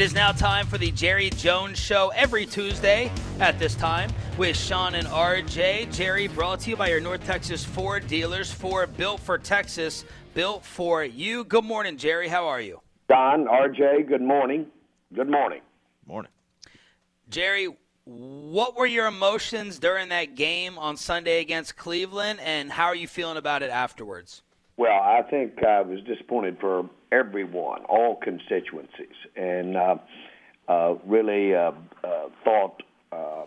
It is now time for the Jerry Jones Show every Tuesday at this time with Shan and RJ. Jerry brought to you by your North Texas Ford dealers. Ford built for Texas, built for you. Good morning, Jerry. How are you? Don, RJ, good morning. Good morning. Morning. Jerry, what were your emotions during that game on Sunday against Cleveland, and how are you feeling about it afterwards? Well, I think I was disappointed for everyone, all constituencies, and uh, uh, really uh, uh, thought uh,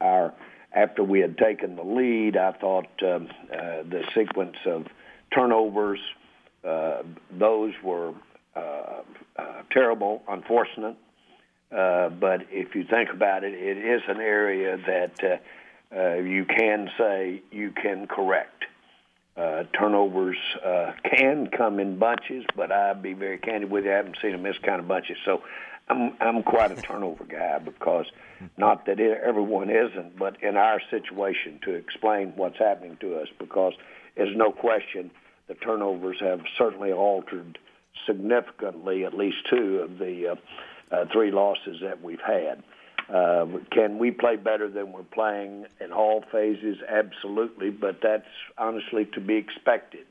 our after we had taken the lead, I thought um, uh, the sequence of turnovers, uh, those were uh, uh, terrible, unfortunate. Uh, but if you think about it, it is an area that uh, uh, you can say you can correct. Uh, turnovers uh, can come in bunches, but I'd be very candid with you. I haven't seen them miss kind of bunches. So I'm I'm quite a turnover guy because not that it, everyone isn't, but in our situation to explain what's happening to us because there's no question the turnovers have certainly altered significantly at least two of the uh, uh, three losses that we've had. Uh, can we play better than we're playing in all phases? Absolutely, but that's honestly to be expected.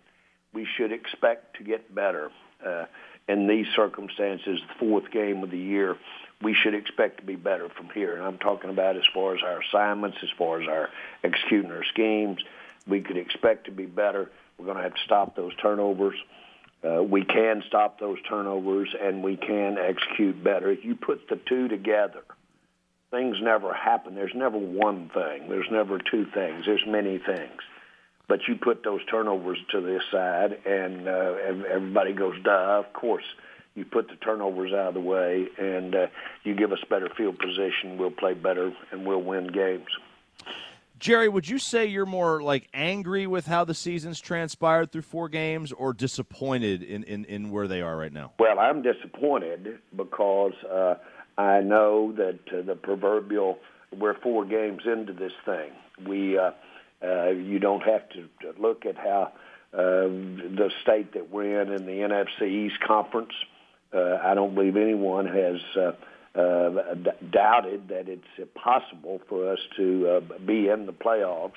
We should expect to get better uh, in these circumstances. The fourth game of the year, we should expect to be better from here. And I'm talking about as far as our assignments, as far as our executing our schemes. We could expect to be better. We're going to have to stop those turnovers. Uh, we can stop those turnovers, and we can execute better. If you put the two together – things never happen. There's never one thing. There's never two things. There's many things. But you put those turnovers to this side, and uh, everybody goes, duh, of course. You put the turnovers out of the way, and uh, you give us better field position. We'll play better, and we'll win games. Jerry, would you say you're more like angry with how the season's transpired through four games or disappointed in, in, in where they are right now? Well, I'm disappointed because uh, – I know that uh, the proverbial we're four games into this thing. We uh, uh, you don't have to, look at how uh, the state that we're in in the NFC East Conference. Uh, I don't believe anyone has uh, uh, d- doubted that it's possible for us to uh, be in the playoffs.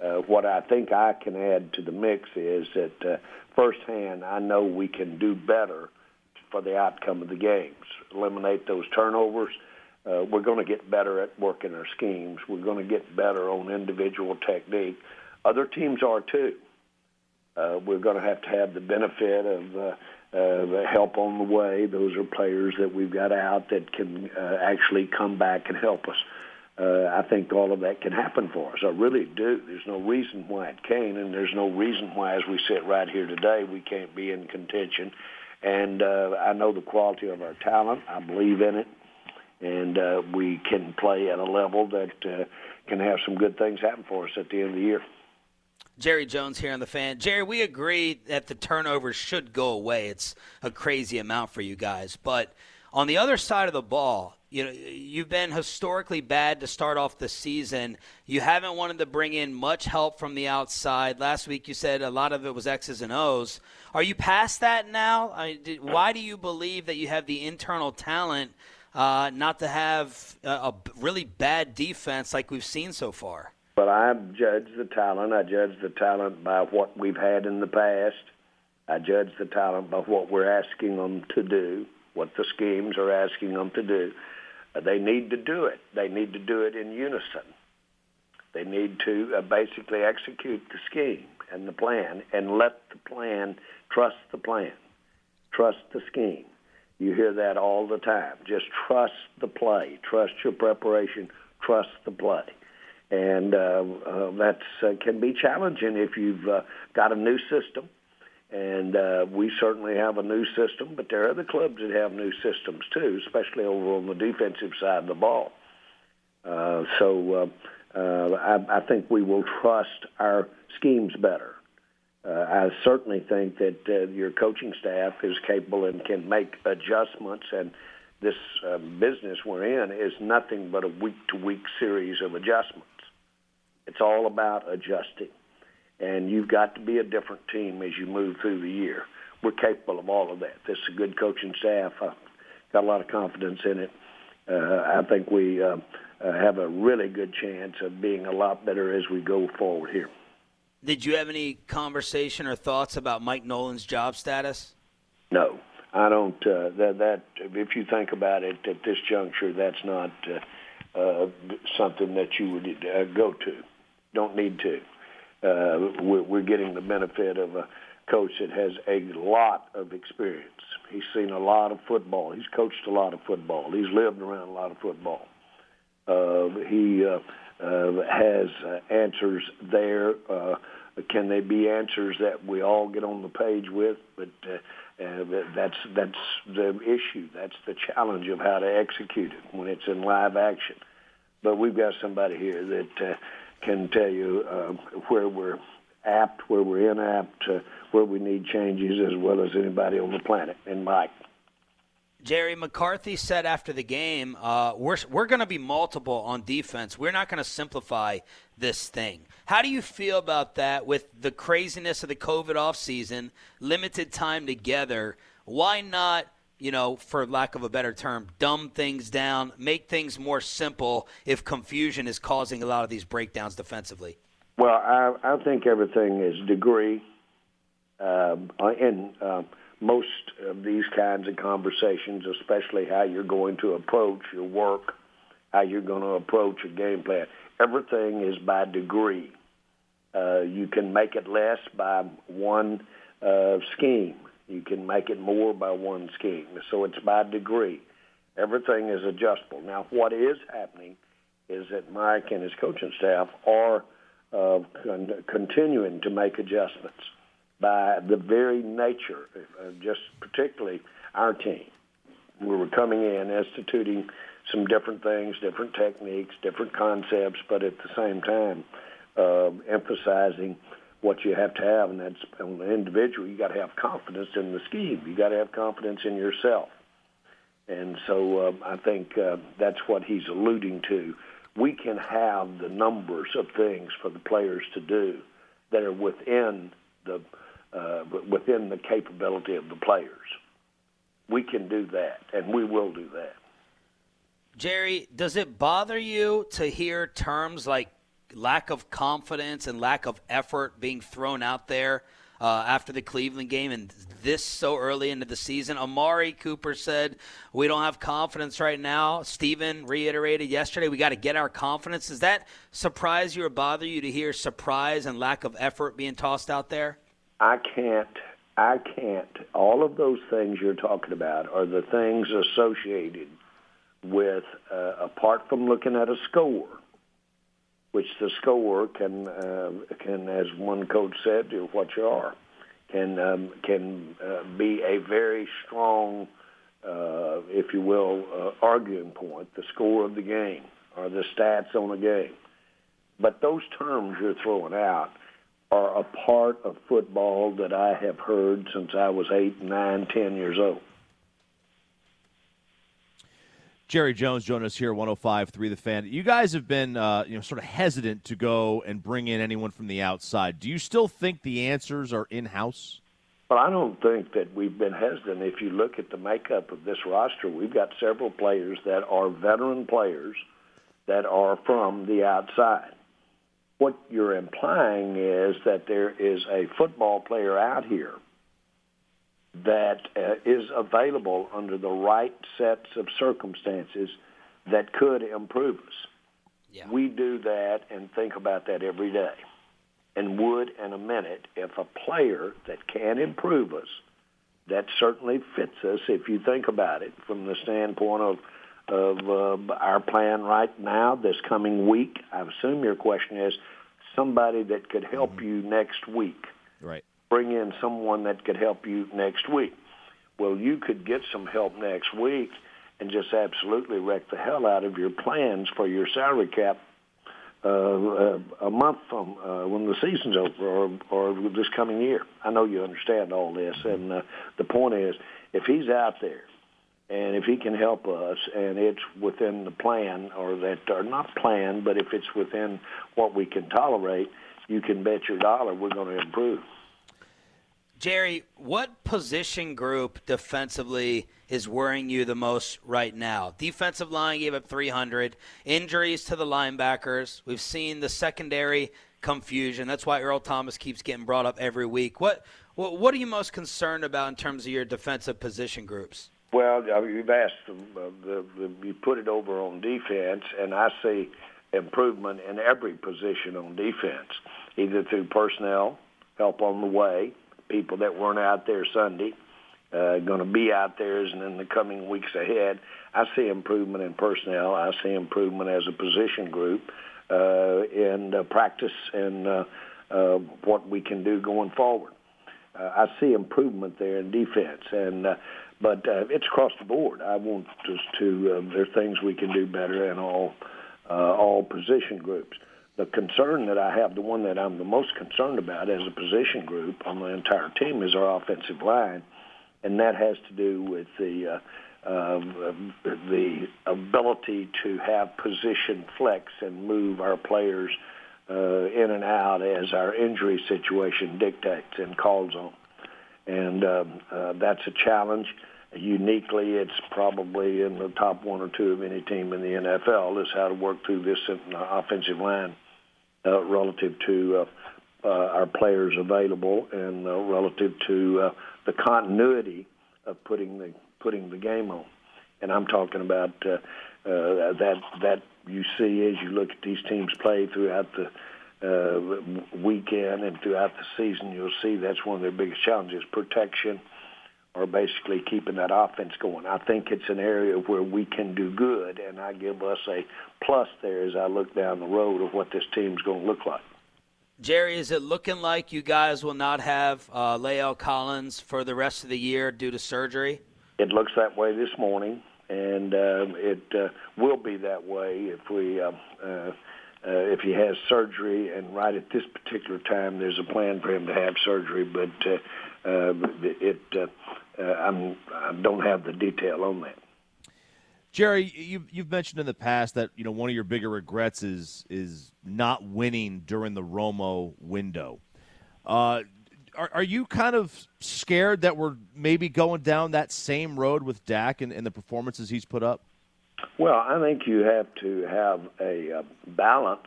Uh, what I think I can add to the mix is that uh, firsthand, I know we can do better for the outcome of the games. Eliminate those turnovers. Uh, we're going to get better at working our schemes. We're going to get better on individual technique. Other teams are too. Uh, we're going to have to have the benefit of uh, uh, help on the way. Those are players that we've got out that can uh, actually come back and help us. Uh, I think all of that can happen for us. I really do. There's no reason why it can't, and there's no reason why, as we sit right here today, we can't be in contention and uh, I know the quality of our talent. I believe in it, and uh, we can play at a level that uh, can have some good things happen for us at the end of the year. Jerry Jones here on the fan. Jerry, we agree that the turnovers should go away. It's a crazy amount for you guys, but on the other side of the ball, you know you've been historically bad to start off the season. You haven't wanted to bring in much help from the outside. Last week you said a lot of it was X's and O's. Are you past that now? I did, why do you believe that you have the internal talent uh, not to have a, a really bad defense like we've seen so far? But I judge the talent. I judge the talent by what we've had in the past. I judge the talent by what we're asking them to do, what the schemes are asking them to do. They need to do it. They need to do it in unison. They need to uh, basically execute the scheme and the plan and let the plan trust the plan, trust the scheme. You hear that all the time. Just trust the play, trust your preparation, trust the play. And uh, uh, that uh, can be challenging if you've uh, got a new system and uh, we certainly have a new system, but there are other clubs that have new systems too, especially over on the defensive side of the ball. Uh, so uh, uh, I, I think we will trust our schemes better. Uh, I certainly think that uh, your coaching staff is capable and can make adjustments, and this uh, business we're in is nothing but a week-to-week series of adjustments. It's all about adjusting and you've got to be a different team as you move through the year. We're capable of all of that. This is a good coaching staff. I've got a lot of confidence in it. Uh, I think we uh, uh, have a really good chance of being a lot better as we go forward here. Did you have any conversation or thoughts about Mike Nolan's job status? No, I don't. Uh, that that if you think about it at this juncture, that's not uh, uh, something that you would uh, go to. Don't need to. Uh, we're, we're getting the benefit of a coach that has a lot of experience. He's seen a lot of football. He's coached a lot of football. He's lived around a lot of football. Uh, he uh, uh, has uh, answers there. Uh, can they be answers that we all get on the page with? But uh, uh, that's that's the issue. That's the challenge of how to execute it when it's in live action. But we've got somebody here that uh, can tell you uh, where we're apt, where we're inapt, uh, where we need changes, as well as anybody on the planet. And Mike. Jerry McCarthy said after the game, uh, "We're we're going to be multiple on defense. We're not going to simplify this thing." How do you feel about that? With the craziness of the COVID offseason, limited time together, why not? You know, for lack of a better term, dumb things down, make things more simple if confusion is causing a lot of these breakdowns defensively. Well, I, I think everything is degree, um, uh, most of these kinds of conversations, especially how you're going to approach your work, how you're going to approach a game plan. Everything is by degree. Uh, you can make it less by one uh, scheme. You can make it more by one scheme. So it's by degree. Everything is adjustable. Now, what is happening is that Mike and his coaching staff are uh, con- continuing to make adjustments by the very nature, uh, just particularly our team. We were coming in, instituting some different things, different techniques, different concepts, but at the same time, uh, emphasizing what you have to have, and that's on the individual. You got to have confidence in the scheme. You got to have confidence in yourself, and so um, I think uh, that's what he's alluding to. We can have the numbers of things for the players to do that are within the uh, within the capability of the players. We can do that, and we will do that. Jerry, does it bother you to hear terms like lack of confidence and lack of effort being thrown out there uh, after the Cleveland game and this so early into the season? Amari Cooper said, We don't have confidence right now. Steven reiterated yesterday, we got to get our confidence. Does that surprise you or bother you to hear surprise and lack of effort being tossed out there? I can't. I can't. All of those things you're talking about are the things associated with, uh, apart from looking at a score, which the score can, uh, can, as one coach said, what you are, can um, can uh, be a very strong, uh, if you will, uh, arguing point. The score of the game or the stats on the game. But those terms you're throwing out are a part of football that I have heard since I was eight, nine, ten years old. Jerry Jones joining us here, 105.3 The Fan. You guys have been, uh, you know, sort of hesitant to go and bring in anyone from the outside. Do you still think the answers are in house? Well, I don't think that we've been hesitant. If you look at the makeup of this roster, we've got several players that are veteran players that are from the outside what you're implying is that there is a football player out here that uh, is available under the right sets of circumstances that could improve us. Yeah. We do that and think about that every day and would in a minute if a player that can improve us, that certainly fits us if you think about it from the standpoint of of uh, our plan right now, this coming week. I assume your question is somebody that could help mm-hmm. you next week. Right. Bring in someone that could help you next week. Well, you could get some help next week and just absolutely wreck the hell out of your plans for your salary cap uh, uh, a month from uh, when the season's over or, or this coming year. I know you understand all this, and uh, the point is, if he's out there and if he can help us and it's within the plan or that are not planned but if it's within what we can tolerate you can bet your dollar we're going to improve jerry what position group defensively is worrying you the most right now? Defensive line gave up 300, injuries to the linebackers. We've seen the secondary confusion. That's why Earl Thomas keeps getting brought up every week. What what, what are you most concerned about in terms of your defensive position groups? Well, you've asked uh, the, the, you put it over on defense, and I see improvement in every position on defense, either through personnel, help on the way, people that weren't out there Sunday, uh, going to be out there and in the coming weeks ahead. I see improvement in personnel. I see improvement as a position group uh, in uh, practice and uh, uh, what we can do going forward. Uh, I see improvement there in defense, and uh, but uh, it's across the board. I want us to. Uh, there are things we can do better in all uh, all position groups. The concern that I have, the one that I'm the most concerned about as a position group on the entire team, is our offensive line, and that has to do with the uh, uh, the ability to have position flex and move our players uh, in and out as our injury situation dictates and calls on. And um, uh, that's a challenge. Uniquely, it's probably in the top one or two of any team in the NFL is how to work through this offensive line uh, relative to uh, uh, our players available and uh, relative to uh, the continuity of putting the putting the game on. And I'm talking about uh, uh, that that you see as you look at these teams play throughout the uh, weekend and throughout the season. You'll see that's one of their biggest challenges: protection or basically keeping that offense going. I think it's an area where we can do good, and I give us a plus there as I look down the road of what this team's going to look like. Jerry, is it looking like you guys will not have uh, La'el Collins for the rest of the year due to surgery? It looks that way this morning, and uh, it uh, will be that way if we. Uh, uh, uh, if he has surgery, and right at this particular time, there's a plan for him to have surgery, but uh, uh, it uh, uh, I'm, I don't have the detail on that. Jerry, you've you've mentioned in the past that you know one of your bigger regrets is is not winning during the Romo window. Uh, are, are you kind of scared that we're maybe going down that same road with Dak and, and the performances he's put up? Well, I think you have to have a, a balance,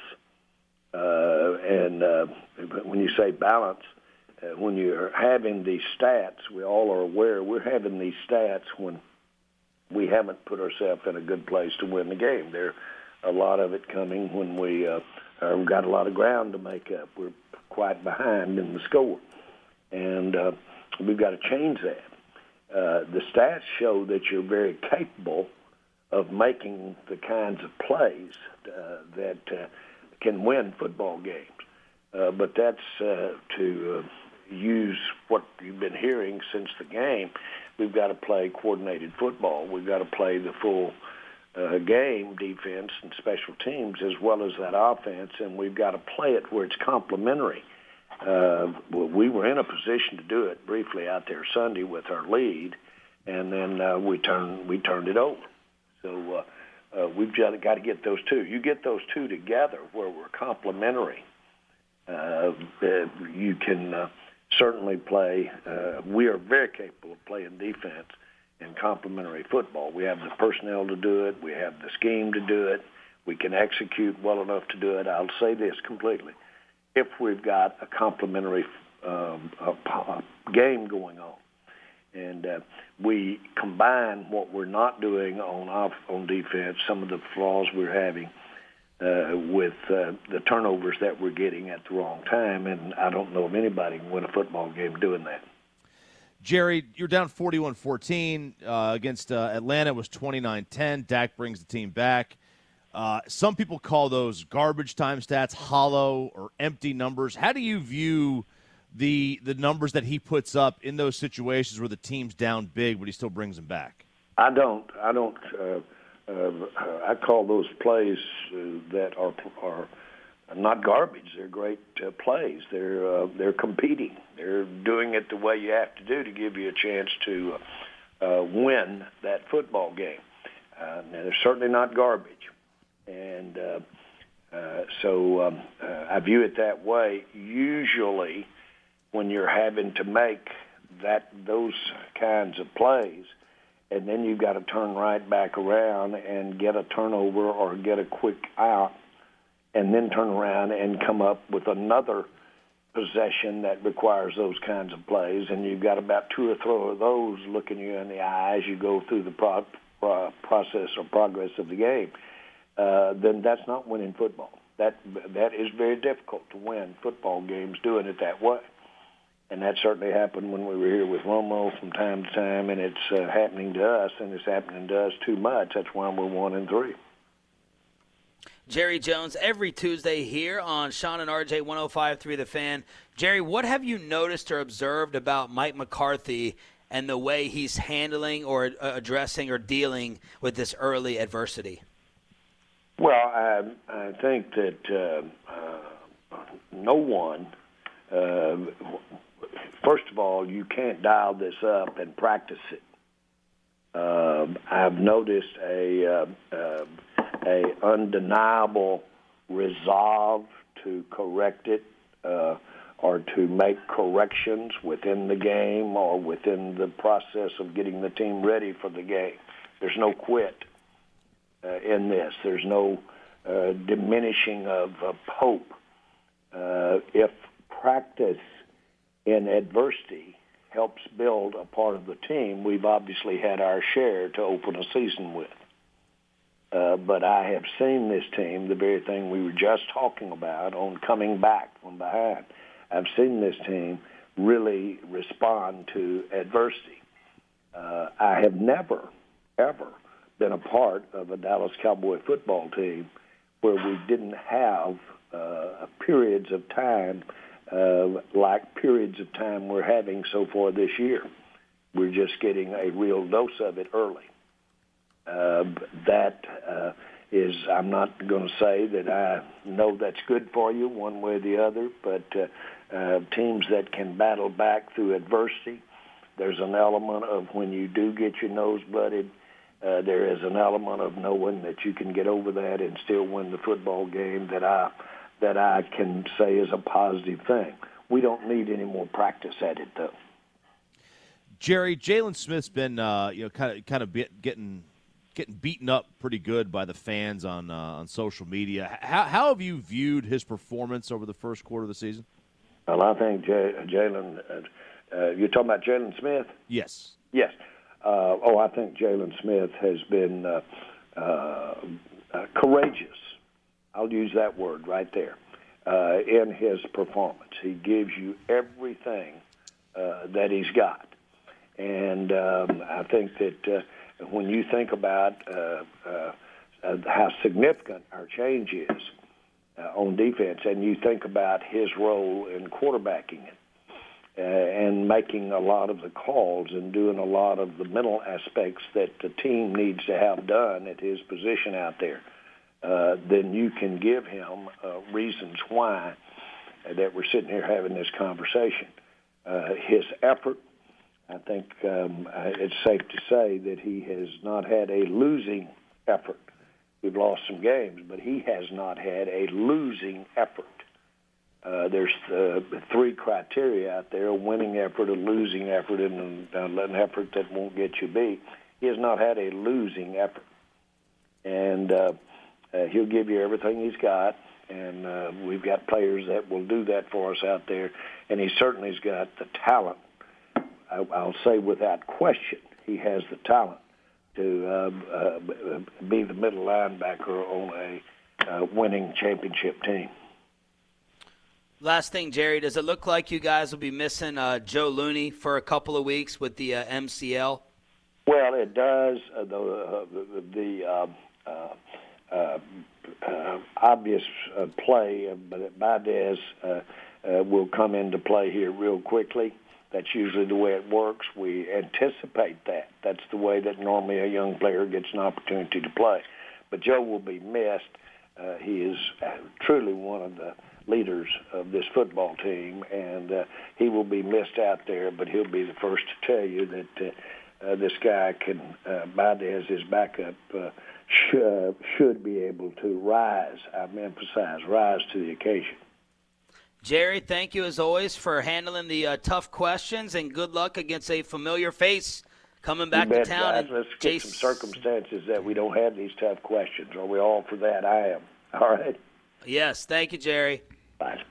uh, and uh, when you say balance, uh, when you're having these stats, we all are aware we're having these stats when we haven't put ourselves in a good place to win the game. There, a lot of it coming when we uh, uh, we've got a lot of ground to make up. We're quite behind in the score, and uh, we've got to change that. Uh, the stats show that you're very capable of making the kinds of plays uh, that uh, can win football games. Uh, but that's uh, to uh, use what you've been hearing since the game. We've got to play coordinated football. We've got to play the full uh, game, defense and special teams, as well as that offense, and we've got to play it where it's complementary. Uh, we were in a position to do it briefly out there Sunday with our lead, and then uh, we turned we turned it over. So uh, uh, we've got to, got to get those two. You get those two together where we're complementary. Uh, you can uh, certainly play. Uh, we are very capable of playing defense in complementary football. We have the personnel to do it. We have the scheme to do it. We can execute well enough to do it. I'll say this completely: if we've got a complementary um, a, a game going on, and uh, we combine what we're not doing on off on defense, some of the flaws we're having uh, with uh, the turnovers that we're getting at the wrong time, and I don't know if anybody can win a football game doing that. Jerry, you're down 41-14 uh, against uh, Atlanta. It was 29-10. Dak brings the team back. Uh, some people call those garbage time stats, hollow or empty numbers. How do you view the the numbers that he puts up in those situations where the team's down big, but he still brings them back? I don't. I don't. Uh, I call those plays uh, that are are not garbage. They're great uh, plays. They're uh, they're competing. They're doing it the way you have to do to give you a chance to uh, win that football game. Uh, now they're certainly not garbage, and uh, uh, so um, uh, I view it that way. Usually, when you're having to make that those kinds of plays and then you've got to turn right back around and get a turnover or get a quick out, and then turn around and come up with another possession that requires those kinds of plays, and you've got about two or three of those looking you in the eye as you go through the pro- pro- process or progress of the game, uh, then that's not winning football. That that is very difficult to win football games doing it that way and that certainly happened when we were here with Romo from time to time, and it's uh, happening to us, and it's happening to us too much. That's why we're one and three. Jerry Jones every Tuesday here on Shan and RJ 105.3 The Fan. Jerry, what have you noticed or observed about Mike McCarthy and the way he's handling or addressing or dealing with this early adversity? Well, I, I think that uh, uh, no one uh, first of all, you can't dial this up and practice it. Uh, I've noticed a uh, uh, a undeniable resolve to correct it uh, or to make corrections within the game or within the process of getting the team ready for the game. There's no quit uh, in this. There's no uh, diminishing of, of hope. Uh, if practice in adversity helps build a part of the team we've obviously had our share to open a season with. Uh, but I have seen this team, the very thing we were just talking about on coming back from behind. I've seen this team really respond to adversity. Uh, I have never, ever been a part of a Dallas Cowboy football team where we didn't have uh, periods of time like periods of time we're having so far this year. We're just getting a real dose of it early. Uh, that uh, is, I'm not going to say that I know that's good for you one way or the other, but uh, uh, teams that can battle back through adversity, there's an element of when you do get your nose blooded, uh, there is an element of knowing that you can get over that and still win the football game that I that I can say is a positive thing. We don't need any more practice at it, though. Jerry, Jaylon Smith's been uh, you know kind of kind of getting getting beaten up pretty good by the fans on uh, on social media. How, how have you viewed his performance over the first quarter of the season? Well, I think Jaylon. Uh, uh, you're talking about Jaylon Smith? Yes. Yes. Uh, oh, I think Jaylon Smith has been uh, courageous I'll use that word right there, uh, in his performance. He gives you everything uh, that he's got. And um, I think that uh, when you think about uh, uh, how significant our change is uh, on defense, and you think about his role in quarterbacking it, uh, and making a lot of the calls and doing a lot of the mental aspects that the team needs to have done at his position out there. Uh, then you can give him uh, reasons why that we're sitting here having this conversation. Uh, his effort, I think um, it's safe to say that he has not had a losing effort. We've lost some games, but he has not had a losing effort. Uh, there's uh, three criteria out there: a winning effort, a losing effort, and an effort that won't get you beat. He has not had a losing effort, and uh, uh, he'll give you everything he's got, and uh, we've got players that will do that for us out there. And he certainly's got the talent. I, I'll say without question, he has the talent to uh, uh, be the middle linebacker on a uh, winning championship team. Last thing, Jerry, does it look like you guys will be missing uh, Joe Looney for a couple of weeks with the uh, MCL? Well, it does. Uh, the uh, the, the uh, uh, uh, uh, obvious uh, play, but Biadasz uh, uh, will come into play here real quickly. That's usually the way it works. We anticipate that. That's the way that normally a young player gets an opportunity to play. But Joe will be missed. Uh, he is uh, truly one of the leaders of this football team, and uh, he will be missed out there. But he'll be the first to tell you that uh, uh, this guy can. Uh, Biadasz is backup. Uh, should, should be able to rise, I emphasize, rise to the occasion. Jerry, thank you as always for handling the uh, tough questions and good luck against a familiar face coming back bet, to town. Guys. And Let's get Jace- some circumstances that we don't have these tough questions. Are we all for that? I am. All right. Yes, thank you, Jerry. Bye.